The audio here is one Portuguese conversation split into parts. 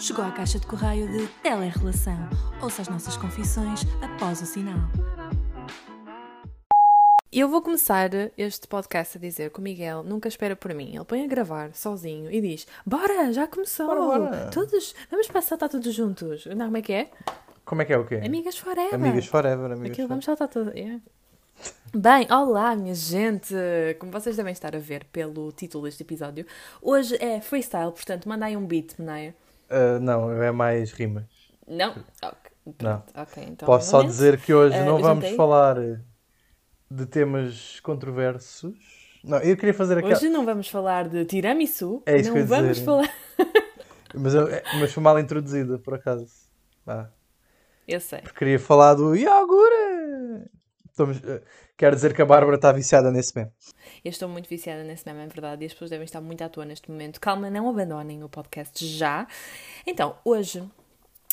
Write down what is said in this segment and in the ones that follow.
Chegou à caixa de correio de Telerrelação. Ouça as nossas confissões após o sinal. Eu vou começar este podcast a dizer que o Miguel nunca espera por mim. Ele põe a gravar sozinho e diz: Bora, já começou! Bora, bora. Todos, vamos passar saltar todos juntos. Não, como é que é? Como é que é o quê? Amigas forever. Amigas forever, amigas Aquilo, forever. vamos saltar tudo. yeah. Bem, olá, minha gente! Como vocês devem estar a ver pelo título deste episódio, hoje é freestyle, portanto, manda aí um beat, Meneia. Ah, não, é mais rimas. Não? Ok, Não. pronto, ok, então. Posso só dizer que hoje Ah, não vamos juntei. falar de temas controversos. Não, eu queria fazer aquela. Hoje não vamos falar de tiramisu, É isso não que eu vamos dizer. falar. Mas, eu- é- mas foi mal introduzida, por acaso. Ah, Eu sei. porque queria falar do iogure. Estamos, ah, quero dizer que a Bárbara está viciada nesse meme. Eu estou muito viciada nesse meme, é verdade, e as pessoas devem estar muito à toa neste momento. Calma, não abandonem o podcast já. Então, hoje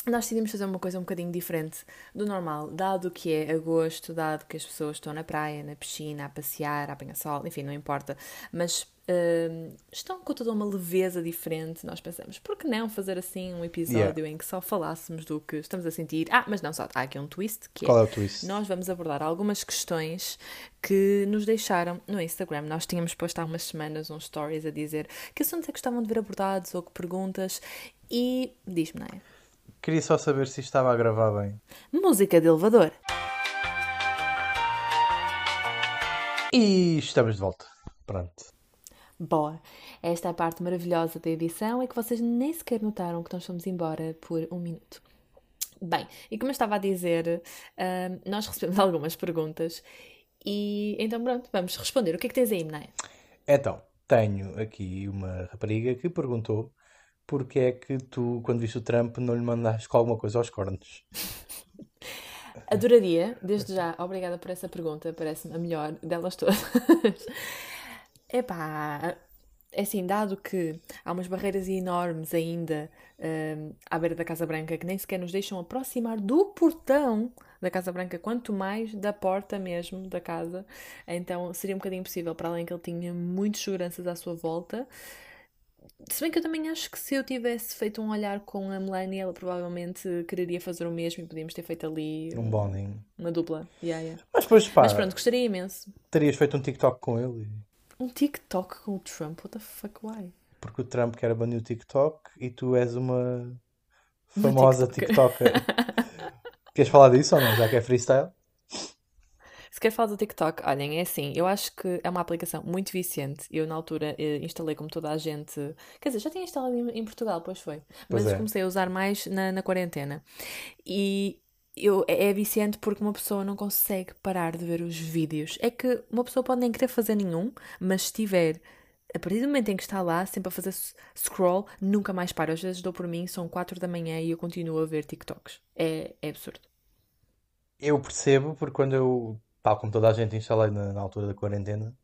nós decidimos fazer uma coisa um bocadinho diferente do normal, dado que é agosto, dado que as pessoas estão na praia, na piscina, a passear, a apanhar sol, enfim, não importa, mas estão com toda uma leveza diferente. Nós pensamos, por que não fazer assim um episódio em que só falássemos do que estamos a sentir? Ah, mas não só, há aqui um twist que é. Qual é o twist? Nós vamos abordar algumas questões que nos deixaram no Instagram. Nós tínhamos posto há umas semanas uns stories a dizer que assuntos é que gostavam de ver abordados ou que perguntas. E diz-me, Naya, Queria só saber se estava a gravar bem. música de elevador. E estamos de volta. Pronto. Boa! Esta é a parte maravilhosa da edição, é que vocês nem sequer notaram que nós fomos embora por um minuto. Bem, e como eu estava a dizer, ahm, nós recebemos algumas perguntas e então pronto, vamos responder. O que é que tens aí, Naya? Então, tenho aqui uma rapariga que perguntou porque é que tu, quando viste o Trump, não lhe mandaste com alguma coisa aos cornos. Adoraria, desde já, obrigada por essa pergunta, parece-me a melhor delas todas. Epá, é assim, dado que há umas barreiras enormes ainda hum, à beira da Casa Branca que nem sequer nos deixam aproximar do portão da Casa Branca, quanto mais da porta mesmo da casa, então seria um bocadinho impossível, para além que ele tinha muitas seguranças à sua volta. Se bem que eu também acho que se eu tivesse feito um olhar com a Melanie, ela provavelmente quereria fazer o mesmo e podíamos ter feito ali Um bonding. uma dupla. Yeah, yeah. Mas depois, pá, Mas pronto, gostaria imenso. terias feito um TikTok com ele. e- Um TikTok com o Trump, what the fuck, why? Porque o Trump quer banir o TikTok e tu és uma famosa TikToker. TikToker. Queres falar disso ou não? Já que é freestyle? Se quer falar do TikTok, olhem, é assim, eu acho que é uma aplicação muito viciante. Eu, na altura, eh, instalei como toda a gente. Quer dizer, já tinha instalado em, em Portugal, pois foi. Pois Mas é. comecei a usar mais na, na quarentena. E eu, é é viciante porque uma pessoa não consegue parar de ver os vídeos. É que uma pessoa pode nem querer fazer nenhum, mas se tiver. A partir do momento em que está lá, sempre a fazer scroll, nunca mais para. Às vezes dou por mim, são 4 da manhã e eu continuo a ver TikToks. É, é absurdo. Eu percebo, porque quando eu, tal como toda a gente, instalei na, na altura da quarentena,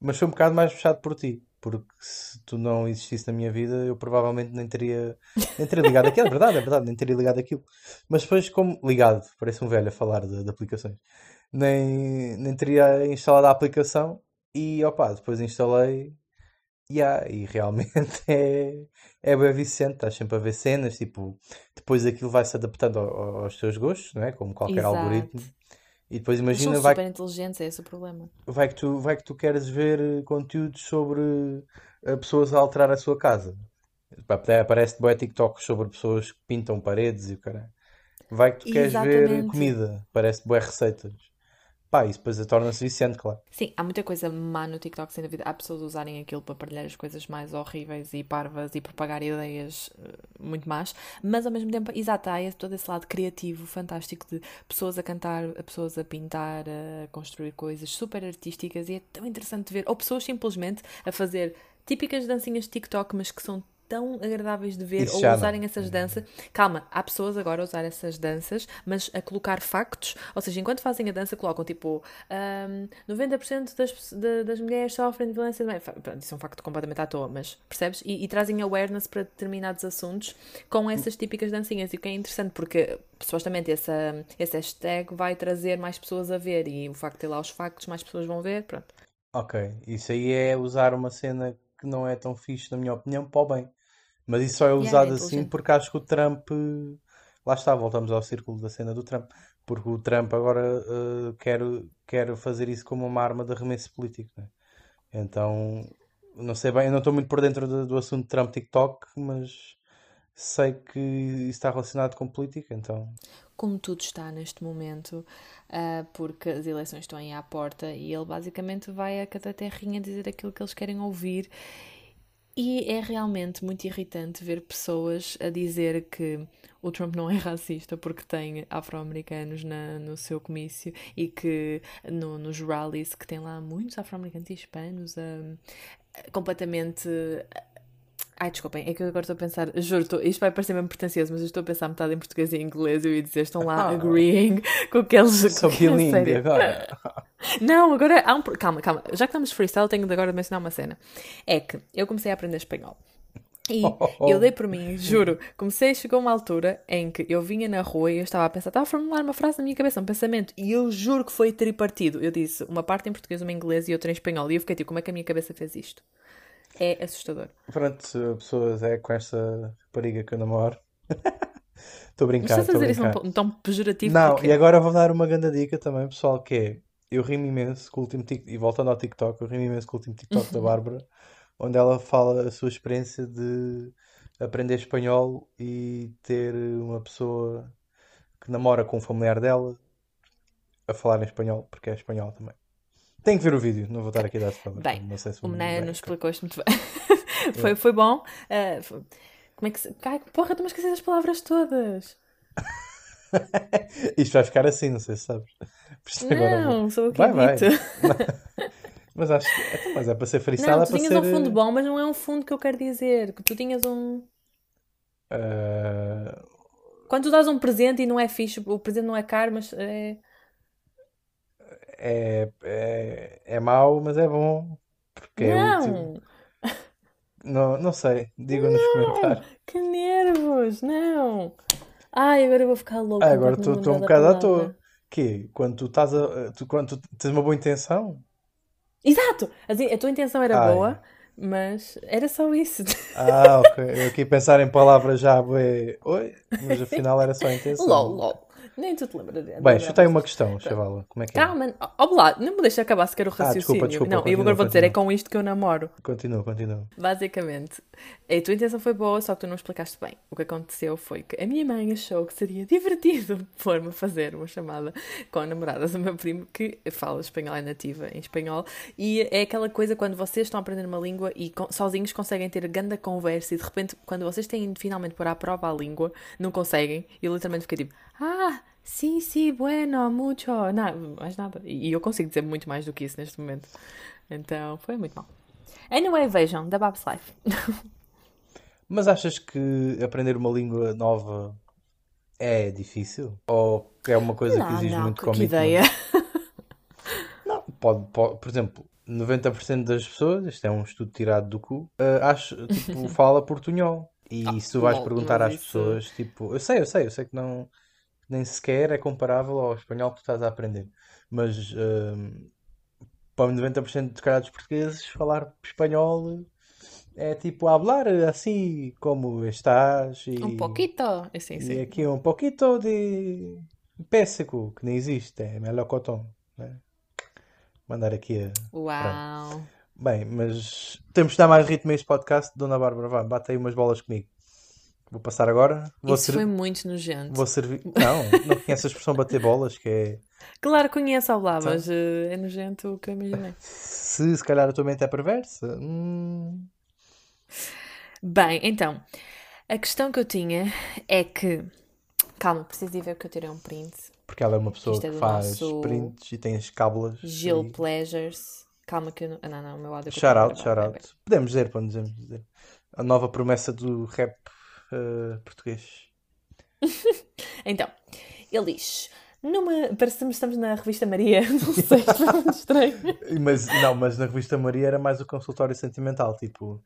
mas foi um bocado mais puxado por ti. Porque se tu não existisse na minha vida, eu provavelmente nem teria, nem teria ligado aquilo. É verdade, é verdade, nem teria ligado aquilo. Mas depois, como ligado, parece um velho a falar de, de aplicações, nem, nem teria instalado a aplicação e opá, depois instalei yeah, e realmente é, é bem viciante. Estás sempre a ver cenas, tipo, depois aquilo vai se adaptando ao- aos teus gostos, não é? Como qualquer Exato. algoritmo. E depois Eles imagina, são vai, super inteligentes, é esse o problema. vai que tu, vai que tu queres ver eh, conteúdos sobre eh, pessoas a alterar a sua casa. Aparece-te bué TikToks sobre pessoas que pintam paredes e o caralho. Vai que tu queres ver Exatamente. comida, parece bué receitas. Pá, isso depois torna-se viciante, claro. Sim, há muita coisa má no TikTok, sem dúvida. Há pessoas usarem aquilo para partilhar as coisas mais horríveis e parvas e propagar ideias eh, muito más, mas ao mesmo tempo, exato, há todo esse lado criativo, fantástico de pessoas a cantar, pessoas a pintar, a construir coisas super artísticas e é tão interessante ver. Ou pessoas simplesmente a fazer típicas dancinhas de TikTok, mas que são tão agradáveis de ver Isso ou já não. usarem essas danças. Calma, há pessoas agora a usar essas danças, mas a colocar factos, ou seja, enquanto fazem a dança, colocam tipo ahm, 90% das, da- das mulheres sofrem de violência de Pronto, isso é um facto completamente à toa, mas percebes? E, e trazem awareness para determinados assuntos com essas típicas dancinhas. E o que é interessante, porque supostamente essa, esse hashtag vai trazer mais pessoas a ver, e o facto de ter lá os factos, mais pessoas vão ver. Pronto. Ok, isso aí é usar uma cena que não é tão fixe, na minha opinião, para o bem. Mas isso só é Yeah, é usado assim inteligente. porque acho que o Trump. Lá está, voltamos ao círculo da cena do Trump. Porque o Trump agora eh, quer, quer fazer isso como uma arma de arremesso político, né? Então, não sei bem, eu não estou muito por dentro do, do assunto Trump-TikTok, mas sei que isso está relacionado com política, então. como tudo está neste momento, ah, porque as eleições estão aí à porta e ele basicamente vai a cada terrinha dizer aquilo que eles querem ouvir. E é realmente muito irritante ver pessoas a dizer que o Trump não é racista porque tem afro-americanos no seu comício e que no- nos rallies que tem lá muitos afro-americanos e hispanos ah, completamente Ai, desculpem, é que eu agora estou a pensar, juro, estou- isto vai parecer mesmo pretencioso, mas eu estou a pensar metade em português e em inglês e eu ia dizer, estão lá Ah. agreeing com aqueles. Sou bilingue agora. Não, agora há um. Calma, calma, já que estamos freestyle, tenho de agora mencionar uma cena. É que eu comecei a aprender espanhol. E eu dei por mim, juro, comecei, chegou uma altura em que eu vinha na rua e eu estava a pensar, estava a formular uma frase na minha cabeça, um pensamento, e eu juro que foi tripartido. Eu disse uma parte em português, uma em inglês e outra em espanhol, e eu fiquei tipo, como é que a minha cabeça fez isto? É assustador. Pronto, pessoas, é com esta rapariga que eu namoro. Estou a Mas brincar, estás a dizer isso num tom pejorativo Não, porque... e agora vou dar uma grande dica também, pessoal, que é, eu rimo imenso com o último TikTok, e voltando ao TikTok, eu rimo imenso com o último TikTok da Bárbara, onde ela fala a sua experiência de aprender espanhol e ter uma pessoa que namora com um familiar dela a falar em espanhol, porque é espanhol também. Tem que ver o vídeo, não vou estar aqui a dar spoiler, Bem, não sei se O vou Mené bem, nos ok. explicou isto muito bem. foi, foi bom. Ah, foi- Como é que se... Ai, porra, tu me esqueces as palavras todas. Isto vai ficar assim, não sei se sabes. Isso agora Não, sou eu que Vai, vai. Mas acho que então, mas é para ser freestyle, Não, é tu para tinhas ser. um fundo bom, mas não é um fundo que eu quero dizer. Que tu tinhas um... eh, Quando tu dás um presente e não é fixe, o presente não é caro, mas é... é, é, é mau, mas é bom. Porque é útil. Não! Não, não sei, digam nos comentários. Que nervos! Não! Ai, agora eu vou ficar louca. Ah, agora estou um bocado à toa. Que quando tu estás a, tu, quando tu tens uma boa intenção. Exato! Assim, a tua intenção era Ai. boa, mas era só isso. Ah, ok. Eu aqui pensar em palavras já, bué, oi, mas afinal era só a intenção. LOL, LOL. Nem tu te lembras. Bem, chutei uma questão, chavala. Como é que é? Calma, ó lá, não me deixa acabar sequer o Ah, raciocínio. desculpa, desculpa, não, eu agora vou dizer, é com isto que eu namoro. Continua, continua. Basicamente, a tua intenção foi boa, só que tu não explicaste bem. O que aconteceu foi que a minha mãe achou que seria divertido pôr-me fazer uma chamada com a namorada do meu primo que fala espanhol, é nativa em espanhol, e é aquela coisa quando vocês estão a aprender uma língua e sozinhos conseguem ter grande conversa e de repente, quando vocês têm de finalmente pôr à prova a língua, não conseguem, e eu literalmente fiquei tipo, ah, sim, sim, bueno, mucho, não, mais nada. E eu consigo dizer muito mais do que isso neste momento. Então, foi muito mal. Anyway, vejam, da Babs Life. Mas achas que aprender uma língua nova é difícil? Ou é uma coisa que Não, exige não, muito que, que commitment? ideia. Não, pode, pode, por exemplo, 90% das pessoas, isto é um estudo tirado do cu, eh, acho, tipo, fala portunhol. E se tu vais perguntar às isso- pessoas, tipo, eu sei, eu sei, eu sei que não, nem sequer é comparável ao espanhol que tu estás a aprender. Mas ehm, para 90% de cara dos portugueses, falar espanhol é tipo hablar assim como estás e, Um pouquito. Sim, e sim. aqui um pouquito de pêssego, que nem existe, é melocotão, né? Mandar aqui a... Uau. Bem, mas temos de dar mais ritmo a este podcast. Dona Bárbara, vá, bate aí umas bolas comigo. Vou passar agora. Vou, Isso ser- foi muito nojento. vou servir. Não, não conheço a expressão bater bolas, que é. Claro, conheço ao lá, Então. mas eh, é nojento o que eu imaginei. Se se calhar a tua mente é perversa. hum, Bem, então, a questão que eu tinha é que. Calma, preciso de ver que eu tirei um print. porque ela é uma pessoa é que faz prints e tem as cábulas. Gil e- Pleasures. Calma que eu não. ah, Não, não, o meu áudio. Shout out, shout out. Podemos dizer, podemos dizer. A nova promessa do rap eh, português. Então, ele diz. Numa. Parece que estamos na revista Maria. Não sei, foi muito estranho. Mas não, mas na revista Maria era mais o consultório sentimental. Tipo,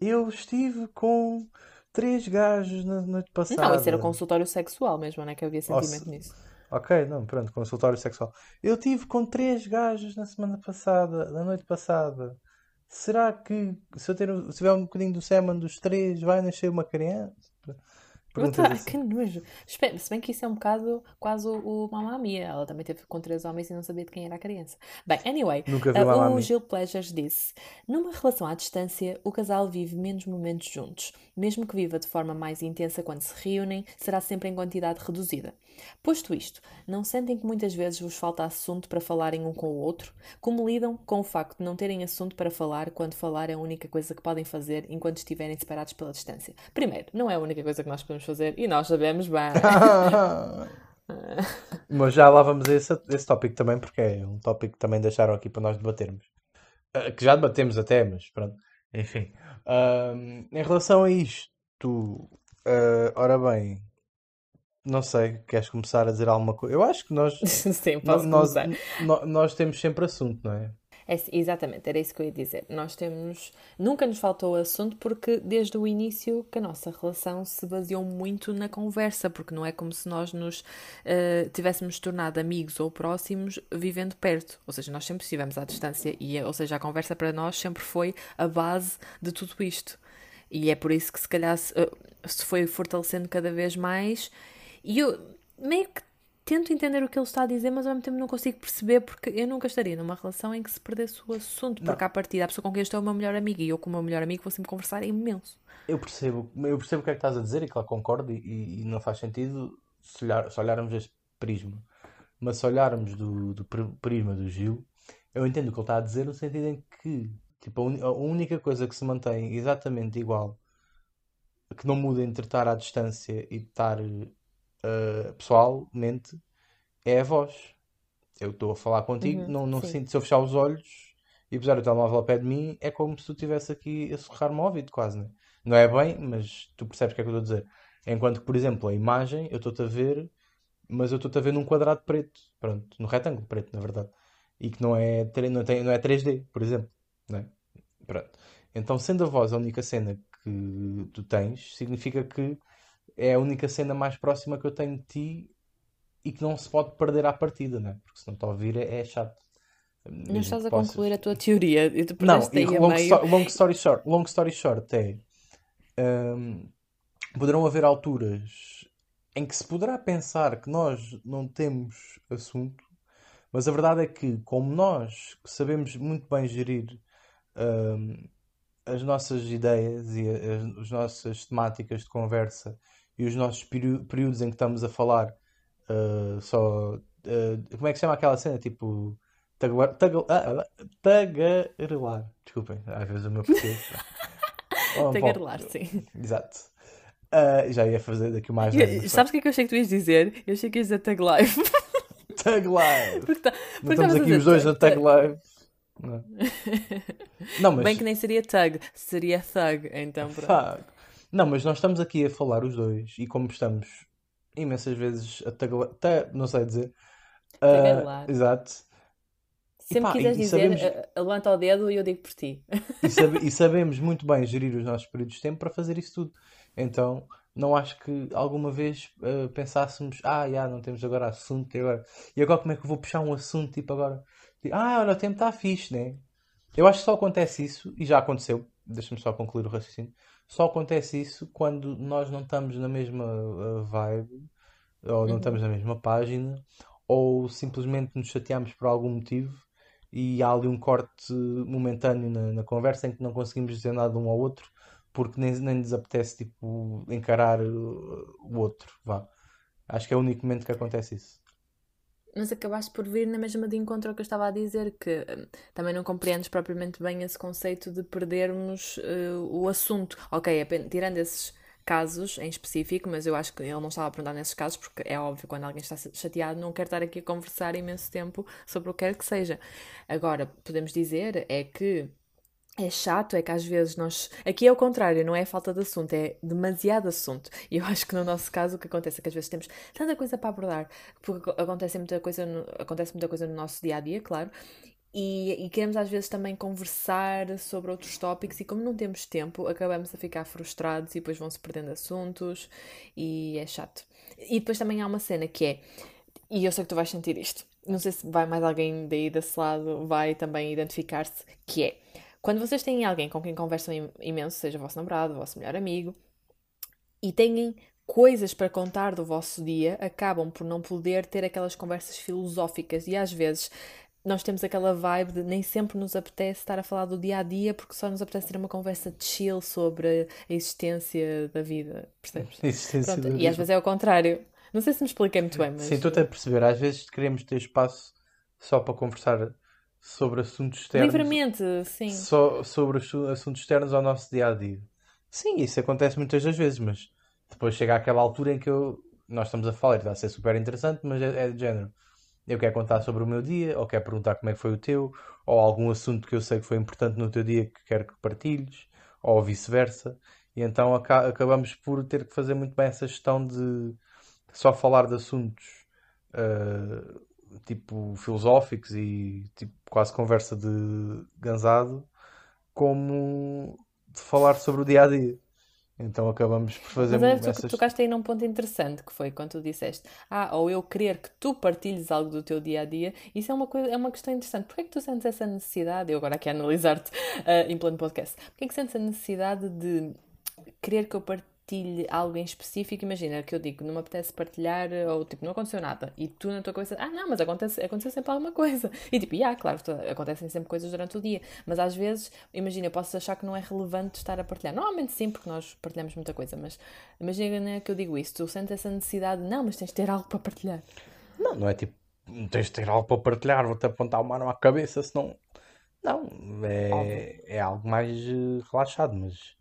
eu estive com três gajos na noite passada. Não, isso era consultório sexual mesmo, não é que havia sentimento Nossa. nisso. Ok, não, pronto, consultório sexual. Eu tive com três gajos na semana passada, na noite passada. Será que se eu ter, se tiver um bocadinho do sêmen dos três, vai nascer uma criança? Perguntas Puta, assim. que nojo. Espera, se bem que isso é um bocado quase o, o Mamma Mia. Ela também teve com três homens e não sabia de quem era a criança. Bem, anyway, uh, o. Gil Pleasures disse: Numa relação à distância, o casal vive menos momentos juntos. Mesmo que viva de forma mais intensa quando se reúnem, será sempre em quantidade reduzida. Posto isto, não sentem que muitas vezes vos falta assunto para falarem um com o outro? Como lidam com o facto de não terem assunto para falar quando falar é a única coisa que podem fazer enquanto estiverem separados pela distância? Primeiro, não é a única coisa que nós podemos fazer e nós sabemos bem. Mas já lá vamos a esse, esse tópico também, porque é um tópico que também deixaram aqui para nós debatermos. Ah, Que já debatemos até, mas pronto. Enfim. Ahm, em relação a isto, ah, ora bem, não sei, queres começar a dizer alguma coisa? Eu acho que nós, Sim, posso nós, começar. no- nós temos sempre assunto, não é? É, exatamente, era isso que eu ia dizer. Nós temos. Nunca nos faltou assunto porque desde o início que a nossa relação se baseou muito na conversa, porque não é como se nós nos eh, tivéssemos tornado amigos ou próximos vivendo perto. Ou seja, nós sempre estivemos à distância e, ou seja, a conversa para nós sempre foi a base de tudo isto. E é por isso que se calhar se, eh, se foi fortalecendo cada vez mais. E eu meio que tento entender o que ele está a dizer, mas ao mesmo tempo não consigo perceber porque eu nunca estaria numa relação em que se perdesse o assunto, porque Não. à partida a pessoa com quem eu estou é o meu melhor amigo e eu com o meu melhor amigo vou sempre conversar imenso. Eu percebo, eu percebo o que é que estás a dizer e claro, concordo e, e- não faz sentido se, olhar- se olharmos este prisma. Mas se olharmos do, do pri- prisma do Gil, eu entendo o que ele está a dizer no sentido em que tipo, a, uni- a única coisa que se mantém exatamente igual, que não muda entre estar à distância e estar eh, pessoalmente, é a voz. Eu estou a falar contigo, Uhum, não, não sinto, se eu fechar os olhos e puser o telemóvel ao pé de mim, é como se tu estivesse aqui a sussurrar-me ao ouvido, quase, né? Não é bem, mas tu percebes o que é que eu estou a dizer. Enquanto que, por exemplo, a imagem, eu estou-te a ver, mas eu estou-te a ver num quadrado preto, pronto, num retângulo preto, na verdade. E que não é, não tem, não é 3D, por exemplo, né? Pronto. Então, sendo a voz a única cena que tu tens, significa que é a única cena mais próxima que eu tenho de ti e que não se pode perder à partida, né? Porque se não te ouvir é, é chato. Não Mesmo estás a possas- concluir a tua teoria e tu Não, e long, meio. long story short, long story short é hum, poderão haver alturas em que se poderá pensar que nós não temos assunto, mas a verdade é que, como nós sabemos muito bem gerir hum, as nossas ideias e as, as nossas temáticas de conversa e os nossos períodos, em que estamos a falar uh, só. uh, como é que se chama aquela cena? Tipo. Tagarelar. Ah, ah, tagarelar. Desculpem, às vezes o meu português. Oh, Tagarelar, bom, sim. Exato. Uh, já ia fazer daqui mais E- nada. Sabes o que é que eu achei que tu ias dizer? Eu achei que ias dizer tag life. Tag live! porque tá- porque estamos aqui os dois tag- a tag live. Não, não mas. Bem que nem seria tug, seria thug, então pronto. Fuck. Não, mas nós estamos aqui a falar os dois e como estamos imensas vezes a tagalar, ta- não sei dizer. ah, Tagarelar. exato. Sempre pá, quiseres dizer, sabemos- levanta o dedo e eu digo por ti. E, sabe- e sabemos muito bem gerir os nossos períodos de tempo para fazer isso tudo. Então, não acho que alguma vez ah, pensássemos, ah, já, não temos agora assunto e agora. E agora como é que eu vou puxar um assunto tipo agora? Tipo, ah, olha, o tempo está fixe, né? Eu acho que só acontece isso, e já aconteceu, deixa-me só concluir o raciocínio. Só acontece isso quando nós não estamos na mesma ah, vibe, ou não Uhum. estamos na mesma página, ou simplesmente nos chateamos por algum motivo e há ali um corte momentâneo na, na conversa em que não conseguimos dizer nada um ao outro porque nem, nem nos apetece tipo, encarar uh, o outro. Vá. Acho que é o único momento que acontece isso. Mas acabaste por vir na mesma de encontro ao que eu estava a dizer, que hum, também não compreendes propriamente bem esse conceito de perdermos eh, o assunto. Ok, apen- tirando esses casos em específico, mas eu acho que ele não estava a perguntar nesses casos, porque é óbvio, quando alguém está chateado, não quer estar aqui a conversar imenso tempo sobre o que quer que seja. Agora, podemos dizer é que é chato, é que às vezes nós. Aqui é o contrário, não é falta de assunto, é demasiado assunto. E eu acho que no nosso caso o que acontece é que às vezes temos tanta coisa para abordar, porque ac- acontece muita coisa no, acontece muita coisa no nosso dia a dia, claro, e, e queremos às vezes também conversar sobre outros tópicos, e como não temos tempo, acabamos a ficar frustrados e depois vão-se perdendo assuntos, e é chato. E depois também há uma cena que é. E eu sei que tu vais sentir isto. Não sei se vai mais alguém daí desse lado vai também identificar-se, que é quando vocês têm alguém com quem conversam im- imenso, seja o vosso namorado, o vosso melhor amigo, e têm coisas para contar do vosso dia, acabam por não poder ter aquelas conversas filosóficas e às vezes nós temos aquela vibe de nem sempre nos apetece estar a falar do dia a dia porque só nos apetece ter uma conversa chill sobre a existência da vida, percebes? Existência Pronto, da e às vida. vezes é o contrário. Não sei se me expliquei muito bem, mas Sim, estou a perceber. Às vezes queremos ter espaço só para conversar sobre assuntos externos. livremente, sim. Só sobre assu- assuntos externos ao nosso dia a dia. Sim, isso acontece muitas das vezes, mas depois chega àquela altura em que eu- nós estamos a falar está a ser super interessante, mas é, é de género. Eu quero contar sobre o meu dia, ou quero perguntar como é que foi o teu, ou algum assunto que eu sei que foi importante no teu dia que quero que partilhes, ou vice-versa. E então aca- acabamos por ter que fazer muito bem essa gestão de só falar de assuntos ah, tipo filosóficos e tipo quase conversa de gansado, como de falar sobre o dia a dia. Então acabamos por fazer Mas tu essas. tocaste aí num ponto interessante que foi quando tu disseste, ah, ou eu querer que tu partilhes algo do teu dia a dia, isso é uma coisa, é uma questão interessante. Porquê é que tu sentes essa necessidade? Eu agora aqui a analisar-te ah, em plano podcast. Porquê é que sentes a necessidade de querer que eu partilhe algo em específico? Imagina que eu digo, não me apetece partilhar, ou tipo, não aconteceu nada, e tu na tua cabeça, ah, não, mas acontece, aconteceu sempre alguma coisa. E tipo, ah, claro, tu- acontecem sempre coisas durante o dia, mas às vezes, imagina, eu posso achar que não é relevante estar a partilhar. Normalmente sim, porque nós partilhamos muita coisa, mas imagina que eu digo isso, tu sentes essa necessidade, não, mas tens de ter algo para partilhar. Não, não é tipo, não tens de ter algo para partilhar, vou-te apontar uma mão à cabeça, senão. Não, é, é algo mais eh, relaxado, mas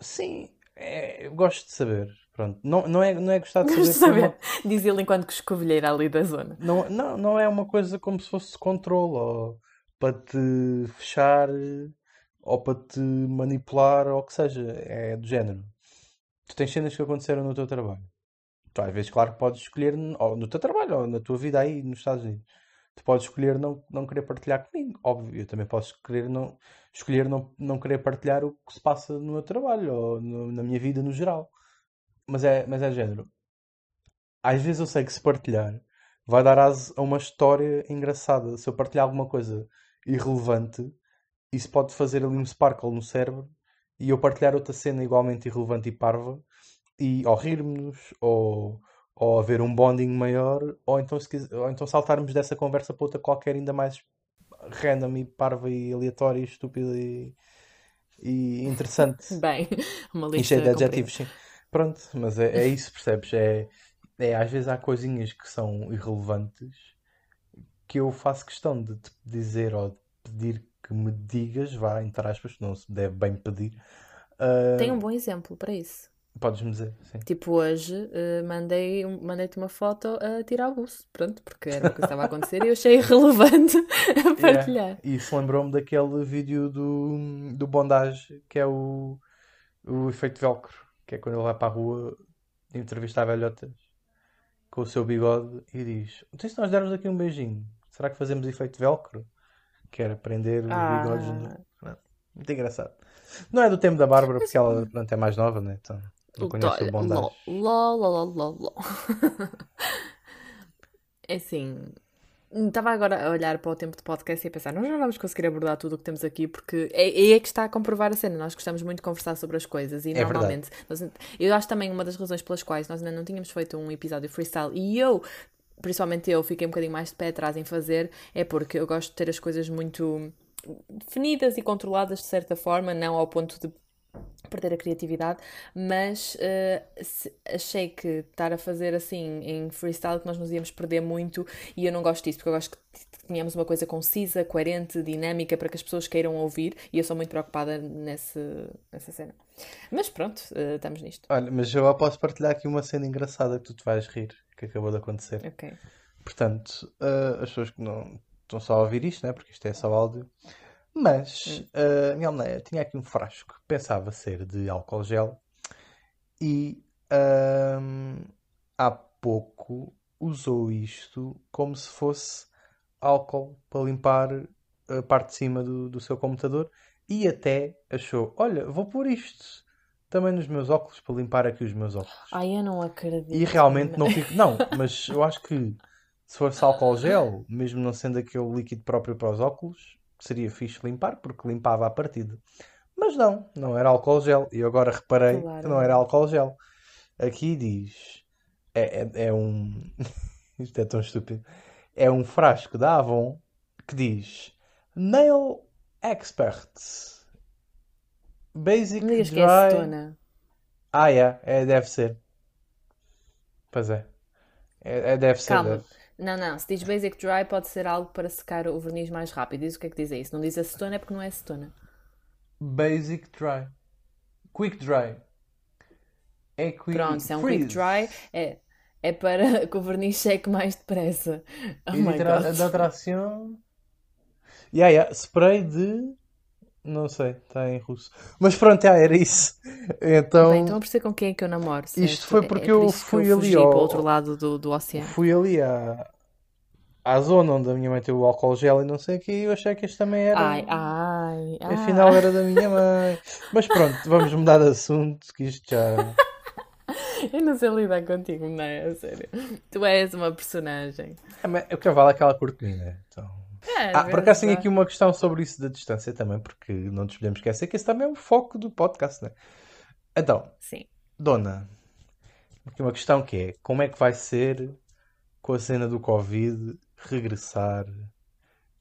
sim, é- eu gosto de saber. Pronto, não, não é, não é gostar de Gosto saber de por uma- saber, diz ele enquanto que escovilheira ali da zona. Não, não, não é uma coisa como se fosse controle, ou para te fechar, ou para te manipular, ou o que seja. É do género. Tu tens cenas que aconteceram no teu trabalho. Tu às vezes, claro que podes escolher, ou no teu trabalho, ou na tua vida aí nos Estados Unidos. Tu podes escolher não, não querer partilhar comigo, óbvio. Eu também posso escolher não, escolher não, não querer partilhar o que se passa no meu trabalho, ou no- na minha vida no geral. Mas é, mas é género às vezes eu sei que se partilhar vai dar aso a uma história engraçada. Se eu partilhar alguma coisa irrelevante, isso pode fazer ali um sparkle no cérebro e eu partilhar outra cena igualmente irrelevante e parva e ou rirmos ou, ou haver um bonding maior ou então, se quis- ou então saltarmos dessa conversa para outra qualquer ainda mais random e parva e aleatória e estúpida e, e interessante. Bem, uma E lista cheio de comprida. adjetivos, sim. Pronto, mas é, é isso, percebes? É, é, às vezes há coisinhas que são irrelevantes que eu faço questão de te dizer ou de pedir que me digas, vá, entre aspas, não se deve bem pedir. Ah, Tem um bom exemplo para isso. Podes-me dizer, sim. Tipo, hoje eh, mandei, mandei-te uma foto a tirar o buço. Pronto, porque era o que estava a acontecer e eu achei relevante a partilhar. Yeah. E isso lembrou-me daquele vídeo do, do Bondage, que é o, o efeito velcro, que é quando ele vai para a rua entrevistar velhotas com o seu bigode e diz: Então, e se nós dermos aqui um beijinho, será que fazemos efeito velcro? Que era prender os Ah. bigodes. no- Não, Muito engraçado. Não é do tempo da Bárbara, porque ela pronto, é mais nova, né? Então não conhece o Bondage. Lol. É assim, estava agora a olhar para o tempo de podcast e a pensar, nós já vamos conseguir abordar tudo o que temos aqui, porque é, é aí que está a comprovar a cena. Nós gostamos muito de conversar sobre as coisas e É normalmente, nós- eu acho também uma das razões pelas quais nós ainda não tínhamos feito um episódio freestyle e eu, principalmente eu, fiquei um bocadinho mais de pé atrás em fazer, é porque eu gosto de ter as coisas muito definidas e controladas de certa forma, não ao ponto de perder a criatividade, mas se- achei que estar a fazer assim em freestyle que nós nos íamos perder muito e eu não gosto disso, porque eu gosto que tenhamos uma coisa concisa, coerente, dinâmica para que as pessoas queiram ouvir e eu sou muito preocupada nesse, nessa cena. Mas pronto, eh, estamos nisto. Olha, mas eu posso partilhar aqui uma cena engraçada que tu te vais rir, que acabou de acontecer. Ok. Portanto, ah, as pessoas que não estão só a ouvir isto, né? Porque isto é só áudio. Mas a minha almeia tinha aqui um frasco que pensava ser de álcool gel e ahm, há pouco usou isto como se fosse álcool para limpar a parte de cima do, do seu computador e até achou: olha, vou pôr isto também nos meus óculos para limpar aqui os meus óculos. Ai, eu não acredito. E realmente não fico. Não, mas eu acho que se fosse álcool gel, mesmo não sendo aquele líquido próprio para os óculos, seria fixe limpar, porque limpava a partida. Mas não, não era álcool gel. E eu agora reparei Claro. que não era álcool gel. Aqui diz. É, é, é um. Isto é tão estúpido. É um frasco da Avon que diz Nail Experts. Basic Não digas que é Dry. acetona. Ah, é, é, deve ser. Pois é. É, é- deve ser, Calma. deve. Não, não. Se diz Basic Dry, pode ser algo para secar o verniz mais rápido. Diz o que é que diz isso. Não diz acetona é porque não é acetona. Basic Dry. Quick Dry. É quick Pronto, se é um Quick freeze. Dry, é, é para que o verniz seque mais depressa. Oh my Ilitra- God. Da tração. Yeah, yeah. Spray de. Não sei, está em russo. Mas pronto, yeah, era isso. Então, Bem, então a perceber com quem é que eu namoro, Isto certo? foi É- porque é por eu isso que fui eu ali fugi ao- para o outro lado do, do oceano. fui ali à, à zona onde a minha mãe tem o álcool gel e não sei o que, e eu achei que este também era. Ai, ai, ai. Afinal era da minha mãe. Mas pronto, vamos mudar de assunto, que isto já. Eu não sei lidar contigo, não é? A sério. Tu és uma personagem. É, mas O cavalo é aquela cortina. Então... É, Ah, por acaso tenho aqui uma questão sobre isso da distância também, porque não nos podemos esquecer que esse também é o foco do podcast, né? Então, Sim. Dona, aqui uma questão que é: como é que vai ser com a cena do Covid regressar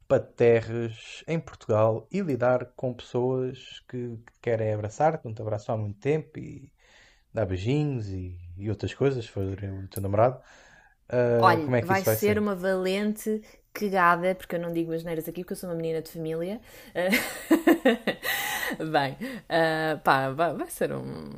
para terras em Portugal e lidar com pessoas que que querem abraçar, que não te abraçam há muito tempo e dar beijinhos e, e outras coisas, foi o teu namorado. Ah, Olha, como é que vai, isso vai ser ser? uma valente cagada, porque eu não digo asneiras aqui, porque eu sou uma menina de família. Bem, ah, pá, vai, vai ser um.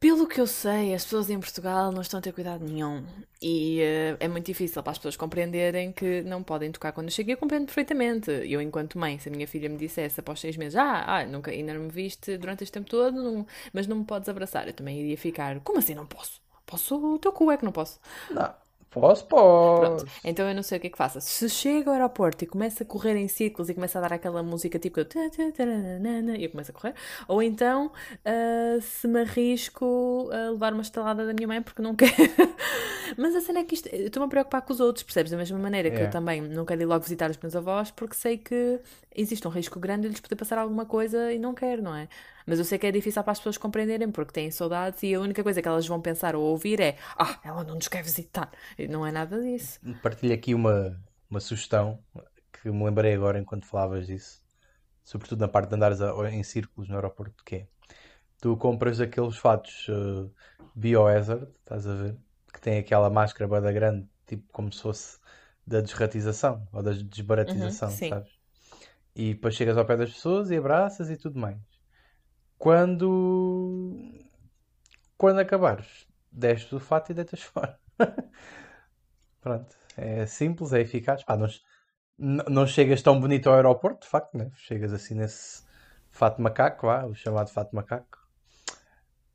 Pelo que eu sei, as pessoas em Portugal não estão a ter cuidado nenhum. E eh, é muito difícil para as pessoas compreenderem que não podem tocar quando chega. Eu compreendo perfeitamente. Eu, enquanto mãe, se a minha filha me dissesse após seis meses, ah, ah nunca, ainda não me viste durante este tempo todo, não- mas não me podes abraçar, eu também iria ficar, como assim não posso? Posso, o teu cu é que não posso. Não, posso, posso. Pronto, então eu não sei o que é que faça. Se chega ao aeroporto e começa a correr em círculos e começa a dar aquela música tipo eu e eu começo a correr, ou então ah, se me arrisco a levar uma estalada da minha mãe porque não quero. Mas a cena é que isto, eu estou-me a preocupar com os outros, percebes? Da mesma maneira que É. eu também não quero ir logo visitar os meus avós porque sei que existe um risco grande de lhes poder passar alguma coisa e não quero, não é? Mas eu sei que é difícil para as pessoas compreenderem porque têm saudades e a única coisa que elas vão pensar ou ouvir é ah, ela não nos quer visitar. E não é nada disso. Partilho aqui uma, uma sugestão que me lembrei agora enquanto falavas disso, sobretudo na parte de andares em círculos no aeroporto, que é tu compras aqueles fatos uh, biohazard, estás a ver? Que tem aquela máscara bada grande, tipo como se fosse da desratização ou da desbaratização, Uhum, sabes? E depois chegas ao pé das pessoas e abraças e tudo mais. Quando quando acabares, desces o fato e deitas fora. Pronto, é simples, é eficaz. Pá, não, não chegas tão bonito ao aeroporto, de facto, né? Chegas assim nesse fato macaco, vá, o chamado fato macaco.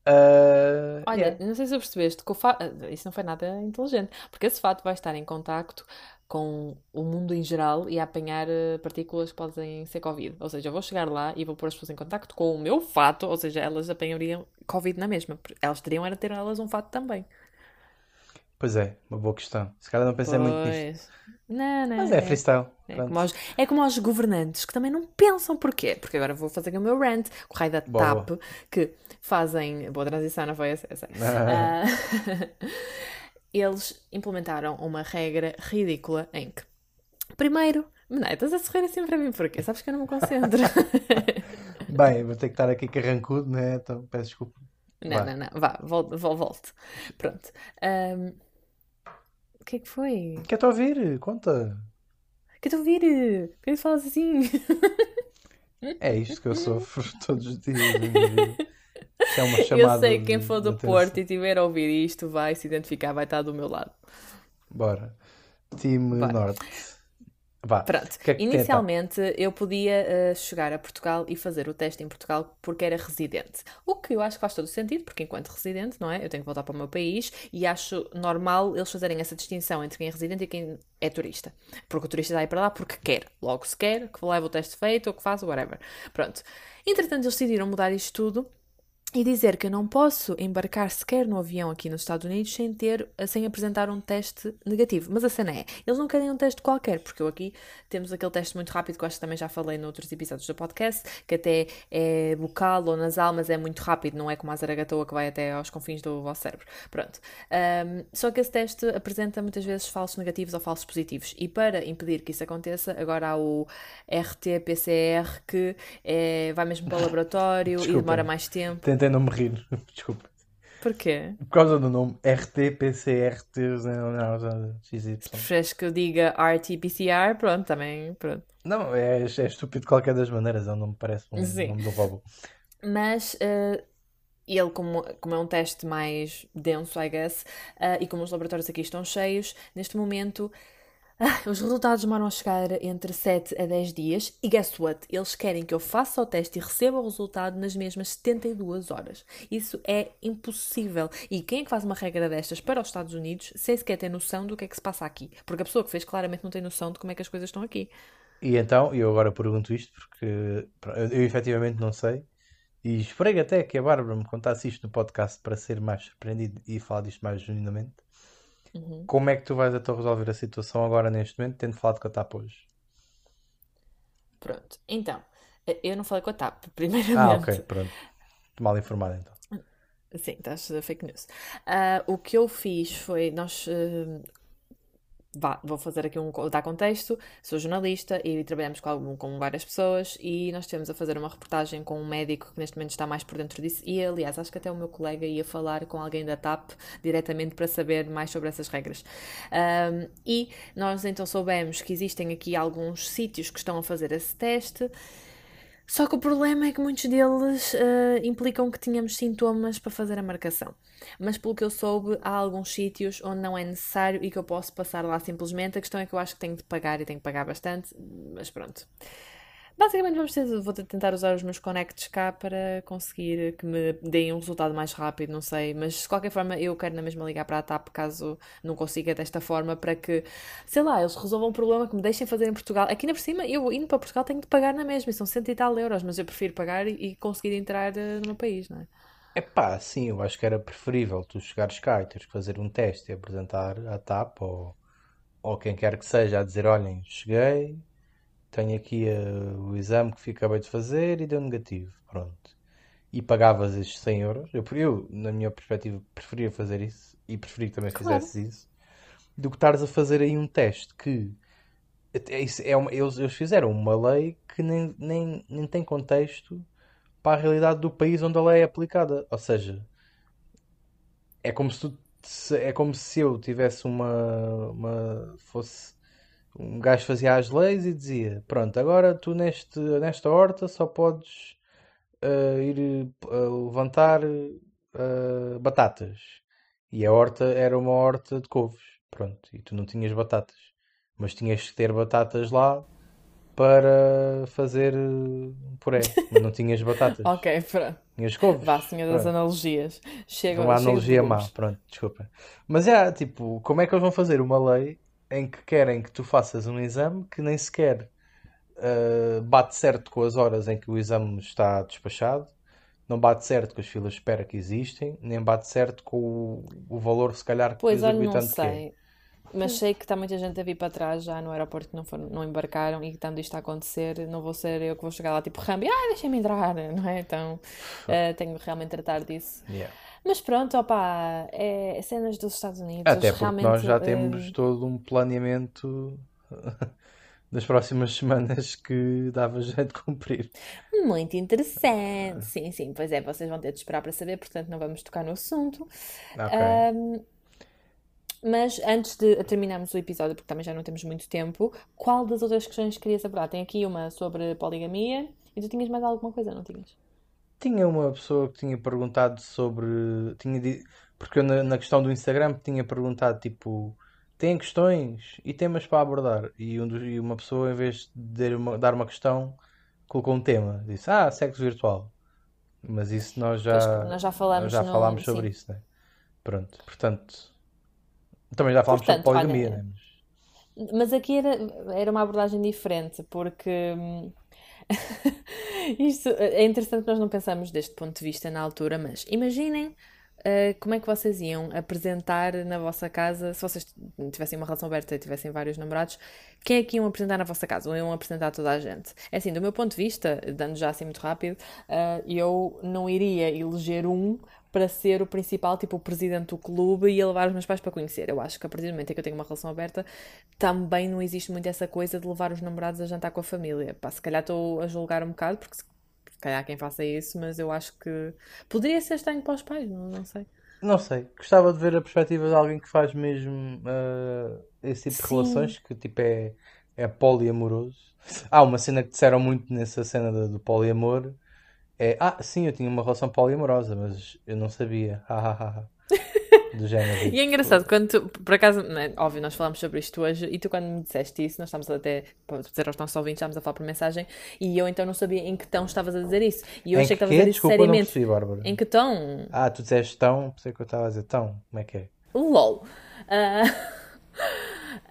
Ah, Olha, yeah. não sei se percebeste que o fato. Isso não foi nada inteligente, porque esse fato vai estar em contacto com o mundo em geral e a apanhar eh, partículas que podem ser Covid. Ou seja, eu vou chegar lá e vou pôr as pessoas em contacto com o meu fato, ou seja, elas apanhariam Covid na mesma. Elas teriam era ter elas um fato também. Pois é, uma boa questão. Se calhar não pensei muito nisto. Pois. Não, não. Mas é freestyle. É Pronto. como, aos, é como aos governantes que também não pensam porquê. Porque agora vou fazer o meu rant com o raio da Boa. TAP que fazem. Boa transição, não foi essa? essa. Ah. Ah, eles implementaram uma regra ridícula em que, primeiro, não, estás a sorrir assim para mim porquê? Sabes que eu não me concentro. Bem, vou ter que estar aqui carrancudo, né? Então peço desculpa. não, não, não, vá, volte, vol- volte. Pronto. Ahm, o que é que foi? Quer-te ouvir? Conta. Que estou a ouvir? Por que falas assim? É isto que eu sofro todos os dias é uma chamada Eu sei que quem for do Porto e tiver a ouvir isto vai se identificar, vai estar do meu lado. Bora. Time Bora. Norte. Vá. Pronto, que é que então? inicialmente eu podia eh, chegar a Portugal e fazer o teste em Portugal porque era residente. O que eu acho que faz todo o sentido, porque enquanto residente, não é? Eu tenho que voltar para o meu país e acho normal eles fazerem essa distinção entre quem é residente e quem é turista. Porque o turista vai para lá porque quer. Logo se quer, que leve o teste feito ou que faça, whatever. Pronto. Entretanto, eles decidiram mudar isto tudo e dizer que eu não posso embarcar sequer no avião aqui nos Estados Unidos sem ter, sem apresentar um teste negativo. Mas a cena é, eles não querem um teste qualquer, porque eu aqui temos aquele teste muito rápido que eu acho que também já falei noutros episódios do podcast, que até é bucal ou nasal, mas é muito rápido, não é como a zaragatoa que vai até aos confins do vosso cérebro. Pronto. Um, só que esse teste apresenta muitas vezes falsos negativos ou falsos positivos. E para impedir que isso aconteça, agora há o RT-PCR que é, vai mesmo para o laboratório e demora mais tempo tentei não me rir. Desculpa. Porquê? Por causa do nome RT, PC, RT, não, não, XY. Preferes que eu diga RT, PCR? Pronto, também, pronto. Não, é, é estúpido de qualquer das maneiras, é um nome parece um Sim. nome do robô. Mas uh, ele, como, como é um teste mais denso, I guess, uh, e como os laboratórios aqui estão cheios, neste momento os resultados demoram a chegar entre 7 a 10 dias e guess what? Eles querem que eu faça o teste e receba o resultado nas mesmas 72 horas. Isso é impossível. E quem é que faz uma regra destas para os Estados Unidos sem sequer ter noção do que é que se passa aqui? Porque a pessoa que fez claramente não tem noção de como é que as coisas estão aqui. E então, eu agora pergunto isto porque eu, eu efetivamente não sei. E esperei até que a Bárbara me contasse isto no podcast para ser mais surpreendido e falar disto mais genuinamente. Uhum. Como é que tu vais então resolver a situação agora neste momento, tendo falado com a TAP hoje? Pronto, então, eu não falei com a TAP, primeiramente. Ah, ok, pronto. Mal informado então. Sim, estás fake news. Uh, o que eu fiz foi, nós uh, vá, vou fazer aqui um dar contexto. Sou jornalista e trabalhamos com, com várias pessoas e nós estivemos a fazer uma reportagem com um médico que neste momento está mais por dentro disso. E aliás, acho que até o meu colega ia falar com alguém da TAP diretamente para saber mais sobre essas regras. Um, e nós então soubemos que existem aqui alguns sítios que estão a fazer esse teste. Só que o problema é que muitos deles uh, implicam que tínhamos sintomas para fazer a marcação. Mas pelo que eu soube, há alguns sítios onde não é necessário e que eu posso passar lá simplesmente. A questão é que eu acho que tenho de pagar e tenho que pagar bastante, mas pronto. Basicamente vamos ter, vou tentar usar os meus connects cá para conseguir que me deem um resultado mais rápido, não sei. Mas de qualquer forma eu quero na mesma ligar para a TAP caso não consiga desta forma para que, sei lá, eles resolvam o problema que me deixem fazer em Portugal. Aqui na por cima, eu indo para Portugal tenho de pagar na mesma, são cento e tal euros, mas eu prefiro pagar e, conseguir entrar uh, no meu país, não é? É pá, sim, eu acho que era preferível tu chegares cá e teres que fazer um teste e apresentar a TAP ou, ou quem quer que seja a dizer: olhem, cheguei, tenho aqui uh, o exame que acabei de fazer e deu negativo. Pronto. E pagavas estes 100 euros. Eu, eu, na minha perspectiva, preferia fazer isso e preferia que também claro. fizesses isso do que estares a fazer aí um teste que é, é uma, eles, eles fizeram uma lei que nem, nem, nem tem contexto para a realidade do país onde a lei é aplicada. Ou seja, é como se tu, é como se eu tivesse uma, uma fosse um gajo fazia as leis e dizia: Pronto, agora tu neste, nesta horta só podes uh, ir uh, levantar uh, batatas. E a horta era uma horta de couves. Pronto, e tu não tinhas batatas. Mas tinhas que ter batatas lá para fazer puré. não tinhas batatas. ok, pronto. Tinhas couves. Vá, senhor das analogias. Chega, uma analogia má, pronto, desculpa. Mas é, tipo, como é que eles vão fazer uma lei em que querem que tu faças um exame que nem sequer uh, bate certo com as horas em que o exame está despachado, não bate certo com as filas de espera que existem, nem bate certo com o, o valor, se calhar, que pois, o exorbitante que é. Mas sei que está muita gente a vir para trás já no aeroporto que não, foram, não embarcaram e que estando isto a acontecer, não vou ser eu que vou chegar lá tipo Rambi, ah, deixem-me entrar, não é? Então uh, tenho de realmente tratar disso. Yeah. Mas pronto, opá, é cenas dos Estados Unidos. Até porque nós já temos uh... todo um planeamento das próximas semanas que dava jeito de cumprir. Muito interessante. Sim, sim, pois é, vocês vão ter de esperar para saber, portanto não vamos tocar no assunto. Ok. Um, mas antes de terminarmos o episódio, porque também já não temos muito tempo, qual das outras questões querias abordar? Tem aqui uma sobre poligamia e tu tinhas mais alguma coisa, não tinhas? Tinha uma pessoa que tinha perguntado sobre. Tinha Porque eu na, na questão do Instagram tinha perguntado tipo. Tem questões e temas para abordar. E, um dos, e uma pessoa, em vez de dar uma, dar uma questão, colocou um tema. Disse, ah, sexo virtual. Mas isso nós já, nós já falamos, já no... falámos sobre Sim. isso, né? Pronto, portanto. Também já falámos sobre poligamia, olha, né? Mas... aqui era, era uma abordagem diferente, porque hum, Isto é interessante que nós não pensamos deste ponto de vista na altura, mas imaginem Uh, como é que vocês iam apresentar na vossa casa, se vocês tivessem uma relação aberta e tivessem vários namorados, quem é que iam apresentar na vossa casa? Ou iam apresentar toda a gente? É assim, do meu ponto de vista, dando já assim muito rápido, uh, eu não iria eleger um para ser o principal, tipo o presidente do clube e ia levar os meus pais para conhecer. Eu acho que a partir do momento em que eu tenho uma relação aberta, também não existe muito essa coisa de levar os namorados a jantar com a família. Pá, se calhar estou a julgar um bocado, porque calhar quem faça isso, mas eu acho que poderia ser estranho para os pais, não, não sei. Não sei, gostava de ver a perspectiva de alguém que faz mesmo uh, esse tipo de relações, que tipo é, é poliamoroso. Há ah, uma cena que disseram muito nessa cena do, do poliamor. É, ah, sim, eu tinha uma relação poliamorosa, mas eu não sabia. do género. E é engraçado, quando tu, por acaso, né, óbvio, nós falámos sobre isto hoje, e tu quando me disseste isso, nós estamos até, para dizer aos nossos ouvintes, estávamos a falar por mensagem, e eu então não sabia em que tom estavas a dizer isso. E eu em achei que estavas a dizer isso seriamente. Percebi, Bárbara. Em que tom? Ah, tu disseste tão, pensei que eu estava a dizer tão, como é que é? LOL. Uh...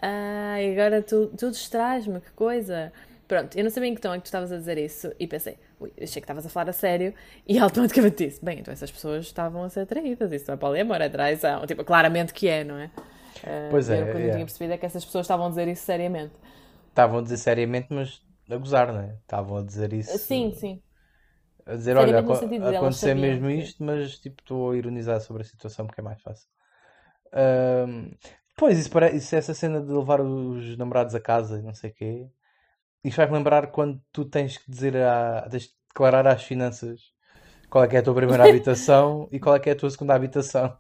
Ah, agora tu, tu distrais-me, que coisa. Pronto, eu não sabia em que tom é que tu estavas a dizer isso e pensei, ui, achei que estavas a falar a sério e automaticamente disse, bem, então essas pessoas estavam a ser traídas, isso não é poliamor, é traição. Tipo, claramente que é, não é? Uh, pois é. Eu, quando é. eu tinha percebido é que essas pessoas estavam a dizer isso seriamente. Estavam a dizer seriamente, mas a gozar, não é? Estavam a dizer isso. Sim, sim. A dizer, olha, acontecer mesmo isto, mas tipo, estou a ironizar sobre a situação porque é mais fácil. Pois, isso, parece, isso, essa cena de levar os namorados a casa e não sei o quê isto vai-me lembrar quando tu tens que dizer a, tens de declarar às finanças qual é que é a tua primeira habitação e qual é que é a tua segunda habitação.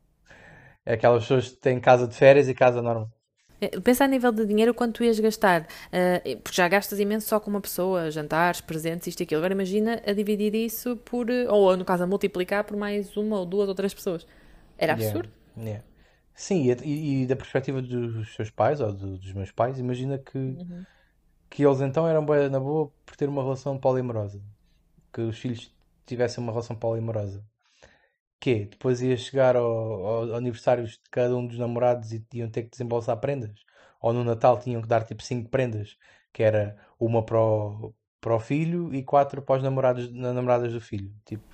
É aquelas pessoas que têm casa de férias e casa normal. É, pensa a nível de dinheiro quanto tu ias gastar, uh, porque já gastas imenso só com uma pessoa, jantares, presentes, isto e aquilo. Agora imagina a dividir isso por, ou no caso a multiplicar por mais uma ou duas ou três pessoas. Era absurdo. Yeah, yeah. Sim, e, e, da perspectiva dos seus pais ou do, dos meus pais, imagina que uhum que eles então eram bem na boa por ter uma relação polimorosa. Que os filhos tivessem uma relação polimorosa. Que depois ia chegar ao, ao, aniversários de cada um dos namorados e iam ter que desembolsar prendas. Ou no Natal tinham que dar tipo 5 prendas, que era uma para o, para o filho e quatro para os namorados, namoradas do filho. Tipo,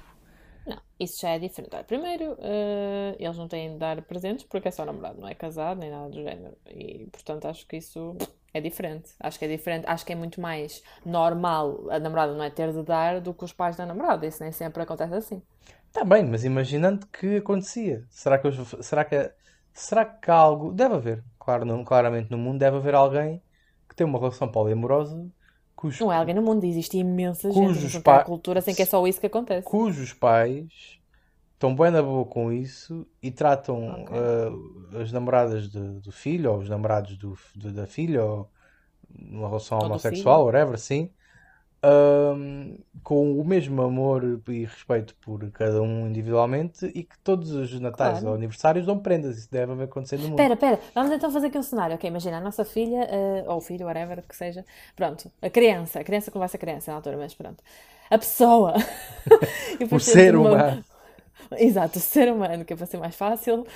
não, isso já é diferente. Primeiro, uh, eles não têm de dar presentes porque é só namorado, não é casado nem nada do género. E portanto acho que isso é diferente. Acho que é diferente. Acho que é muito mais normal a namorada não é ter de dar do que os pais da namorada. Isso nem sempre acontece assim. Está bem, mas imaginando que acontecia. Será que, eu, será que, será que há algo. Deve haver, claro, não, claramente no mundo, deve haver alguém que tem uma relação poliamorosa. Cujos, não é alguém no mundo, existe imensa gente. Pa... cultura sem que é só isso que acontece. Cujos pais estão bem na boa com isso e tratam okay. uh, as namoradas de, do filho ou os namorados do, de, da filha ou numa relação ou homossexual, whatever, sim, uh, com o mesmo amor e respeito por cada um individualmente e que todos os natais claro. ou aniversários dão prendas. Isso deve haver acontecer no mundo. Espera, espera, vamos então fazer aqui um cenário. Ok, imagina a nossa filha, uh, ou filho, whatever que seja, pronto, a criança, a criança que vai ser criança na altura, mas pronto, a pessoa, o ser humano. Exato, o ser humano, que é para ser mais fácil,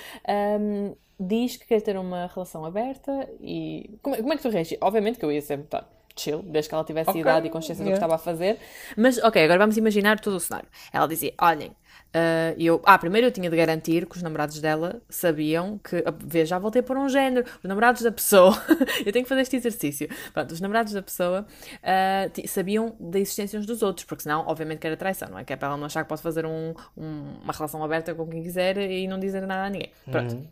um, diz que quer ter uma relação aberta e. Como, como é que tu reagis? Obviamente que eu ia sempre estar chill, desde que ela tivesse okay. idade e consciência yeah. do que estava a fazer. Mas, ok, agora vamos imaginar todo o cenário. Ela dizia: olhem, Uh, eu, ah, primeiro eu tinha de garantir que os namorados dela sabiam que, ah, vê, já voltei por um género, os namorados da pessoa, eu tenho que fazer este exercício. Pronto, os namorados da pessoa uh, sabiam da existência uns dos outros, porque senão, obviamente, que era traição, não é? Que é para ela não achar que pode fazer um, um, uma relação aberta com quem quiser e não dizer nada a ninguém. Pronto. Uhum.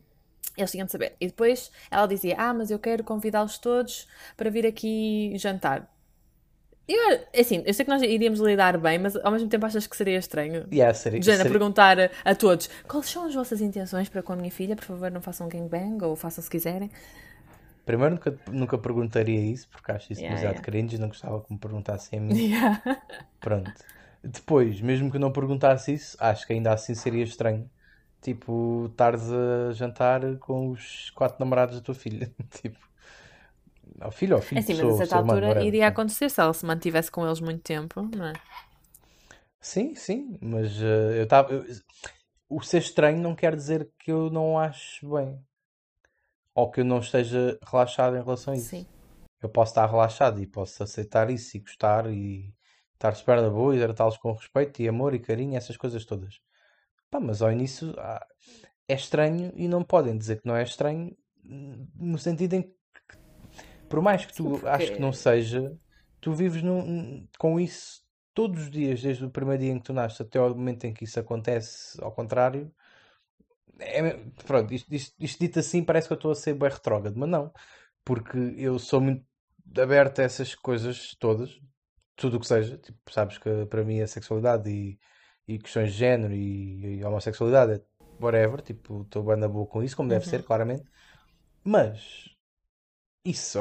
Eles tinham de saber. E depois ela dizia: Ah, mas eu quero convidá-los todos para vir aqui jantar. Eu, assim, eu sei que nós iríamos lidar bem, mas ao mesmo tempo achas que seria estranho? Yeah, seria, Jana, seria... perguntar a, a, todos quais são as vossas intenções para com a minha filha? Por favor, não façam gangbang ou façam se quiserem. Primeiro, nunca, nunca perguntaria isso, porque acho isso yeah, demasiado yeah. cringe não gostava que me perguntassem a mim. Yeah. Pronto. Depois, mesmo que não perguntasse isso, acho que ainda assim seria estranho. Tipo, estares a jantar com os quatro namorados da tua filha. tipo, ao filho ou filho é assim, mas a certa altura iria acontecer se ela se mantivesse com eles muito tempo, não é? Sim, sim, mas uh, eu estava. O ser estranho não quer dizer que eu não acho bem ou que eu não esteja relaxado em relação a isso. Sim. Eu posso estar relaxado e posso aceitar isso e gostar e, estar super na boa e tratá-los com respeito e amor e carinho, essas coisas todas. Pá, mas ao início ah, é estranho e não podem dizer que não é estranho no sentido em que, por mais que tu porque- aches que não seja, tu vives num- com isso todos os dias, desde o primeiro dia em que tu nasces até ao momento em que isso acontece, ao contrário. É, pronto, isto, isto- isto dito assim parece que eu estou a ser bem retrógrado, mas não, porque eu sou muito aberto a essas coisas todas, tudo o que seja. Tipo, sabes que para mim a sexualidade e, e questões de género e, e homossexualidade é whatever, tipo, estou bem na boa com isso, como deve Uhum. ser, claramente. Mas isso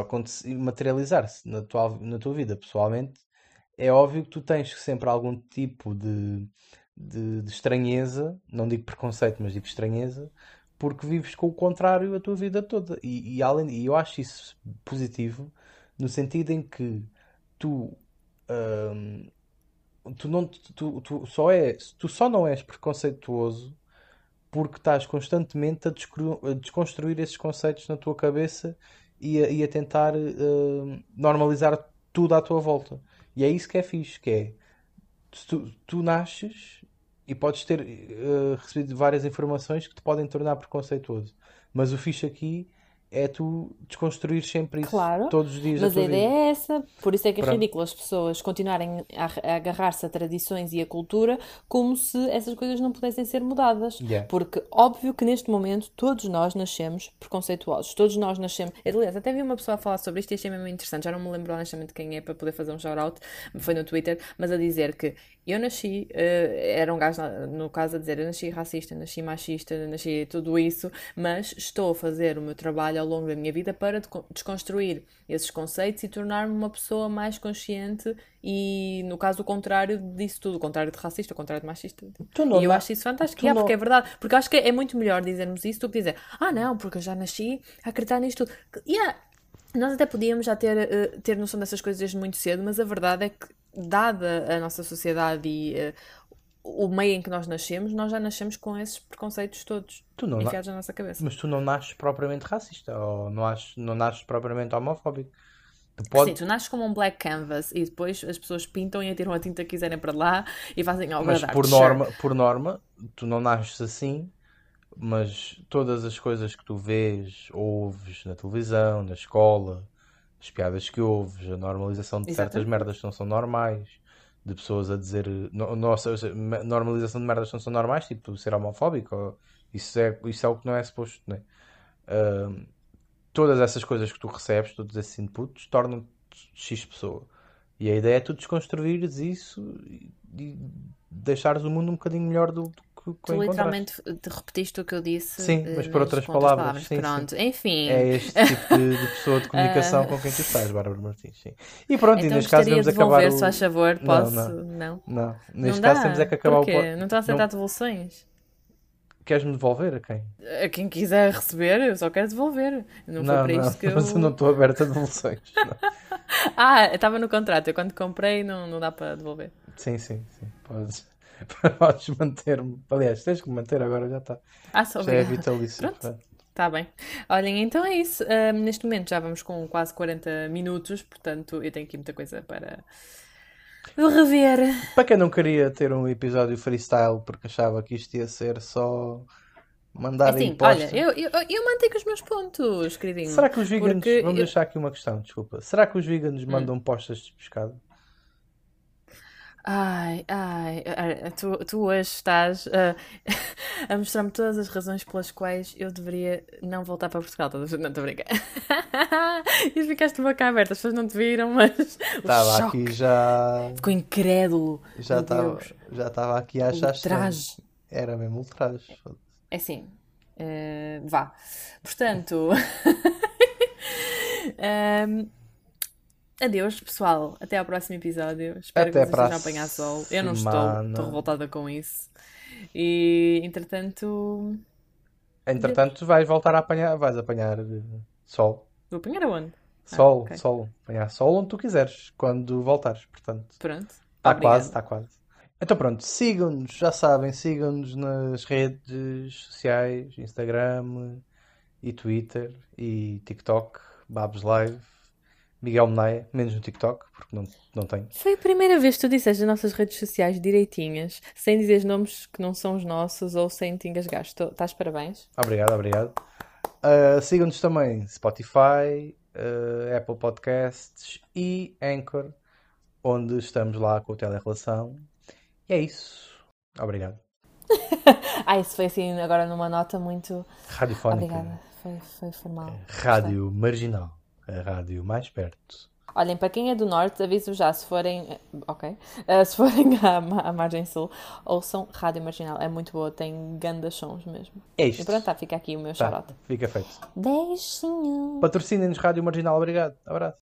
materializar-se na tua, na tua vida pessoalmente, é óbvio que tu tens sempre algum tipo de, de, de estranheza, não digo preconceito, mas digo estranheza, porque vives com o contrário a tua vida toda. E, e além, e eu acho isso positivo no sentido em que tu, hum, tu, não, tu, tu, só és, tu só não és preconceituoso porque estás constantemente a desconstruir esses conceitos na tua cabeça e a, e a tentar hum, normalizar tudo à tua volta. E é isso que é fixe, que é tu, tu nasces e podes ter eh, recebido várias informações que te podem tornar preconceituoso. Mas o fixe aqui é tu desconstruir sempre isso Claro, todos os dias Mas tua a ideia vida. é essa, por isso é que é Pronto. ridículo as pessoas continuarem a, a agarrar-se a tradições e a cultura como se essas coisas não pudessem ser mudadas. Yeah. Porque óbvio que neste momento todos nós nascemos preconceituosos, todos nós nascemos. Aliás, até vi uma pessoa a falar sobre isto e achei mesmo interessante. Já não me lembro honestamente quem é para poder fazer um shout-out, foi no Twitter, mas a dizer que eu nasci, eh, era um gajo no caso a dizer, eu nasci racista, nasci machista, nasci tudo isso, mas estou a fazer o meu trabalho ao longo da minha vida para desconstruir esses conceitos e tornar-me uma pessoa mais consciente e, no caso, o contrário disso tudo, o contrário de racista, o contrário de machista. E eu acho isso fantástico, yeah, não- porque é verdade, porque acho que é muito melhor dizermos isso do que dizer, ah não, porque eu já nasci a acreditar nisto tudo. Yeah, nós até podíamos já ter, eh, ter noção dessas coisas desde muito cedo, mas a verdade é que, dada a nossa sociedade e eh, o meio em que nós nascemos, nós já nascemos com esses preconceitos todos Tu não na- enfiados na nossa cabeça. Mas tu não nasces propriamente racista ou não, nasces, não nasces propriamente homofóbico. Tu Sim, podes, tu nasces como um black canvas e depois as pessoas pintam e atiram a tinta que quiserem para lá e fazem obra mas por Sure. norma, por norma, tu não nasces assim, mas todas as coisas que tu vês, ouves na televisão, na escola, as piadas que ouves, a normalização de certas Exatamente. merdas que não são normais, de pessoas a dizer, no, nossa, normalização de merdas que não são normais, tipo ser homofóbico, ou- isso é, isso é o que não é suposto, né? Ahm, todas essas coisas que tu recebes, todos esses inputs, tornam-te X pessoa. E a ideia é tu desconstruires isso e, e deixares o mundo um bocadinho melhor do, do que, que Tu literalmente te repetiste o que eu disse, Sim, eh, mas por mas outras com palavras. Sim, sim. Pronto, enfim. É este tipo de, de pessoa de comunicação com quem tu estás, Bárbara Martins. Sim. E pronto, e Então neste caso vamos acabar devolver, o... se faz favor, Não, posso? não. Não. Não, neste Não caso dá. temos é que acabar Porquê? o... Não estão a aceitar Não. devoluções? Queres-me devolver a quem? A quem quiser receber, eu só quero devolver. Não, foi para não, isto que eu... mas eu não estou aberta a devoluções. Não. Ah, estava no contrato. Eu quando comprei não, não dá para devolver. Sim, sim, sim. Podes, podes manter-me. Aliás, tens que me manter agora, já está. Ah, só Já é vitalício. Pronto. Está bem. Olhem, então é isso. Ahm, neste momento já vamos com quase 40 minutos, portanto eu tenho aqui muita coisa para rever. Para quem não queria ter um episódio freestyle porque achava que isto ia ser só mandar Assim, impostos. olha, eu, eu, eu mantenho os meus pontos, queridinho. Será que os veganos. Porque Vamos eu- deixar aqui uma questão, desculpa. Será que os veganos Hum. mandam postas de pescado? Ai, ai, ai, tu, tu hoje estás ah, a mostrar-me todas as razões pelas quais eu deveria não voltar para Portugal. A- Não, estou a brincar. E ficaste boca aberta, as pessoas não te viram, mas Estava choque. aqui já. Ficou incrédulo. Já estava já estava aqui a achar. Ultraje. Era mesmo ultraje. É assim, eh, vá. Portanto, ehm, adeus, pessoal. Até ao próximo episódio. Espero Até que vocês estejam a apanhar sol. Eu não estou, estou revoltada com isso. E, entretanto, Entretanto, vais voltar a apanhar. Vais apanhar eh, sol. vou apanhar aonde? Sol, ok. sol. Apanhar sol onde tu quiseres, quando voltares. Portanto, Pronto. está quase, está quase. Então pronto, sigam-nos, já sabem, sigam-nos nas redes sociais, Instagram e Twitter e TikTok, Babs Live. Miguel Meneia, menos no TikTok, porque não, não tenho. Foi a primeira vez que tu disseste as nossas redes sociais direitinhas, sem dizer nomes que não são os nossos ou sem te engasgares. Tô- Estás parabéns? Obrigado, obrigado. Uh, Sigam-nos também Spotify, uh, Apple Podcasts e Anchor, onde estamos lá com o Telerelação. E é isso. Obrigado. Ah, isso foi assim agora numa nota muito. Radiofónica. Obrigada, foi, foi formal. Rádio Marginal. A rádio mais perto. Olhem, para quem é do norte, aviso já, se forem, eh, ok, Eh, se forem à, à margem sul, ouçam Rádio Marginal, é muito boa, tem grandes sons mesmo. É E isto. pronto, tá, fica aqui o meu Tá, charote. fica feito. Beijinho! Patrocinem-nos Rádio Marginal. Obrigado. Abraço.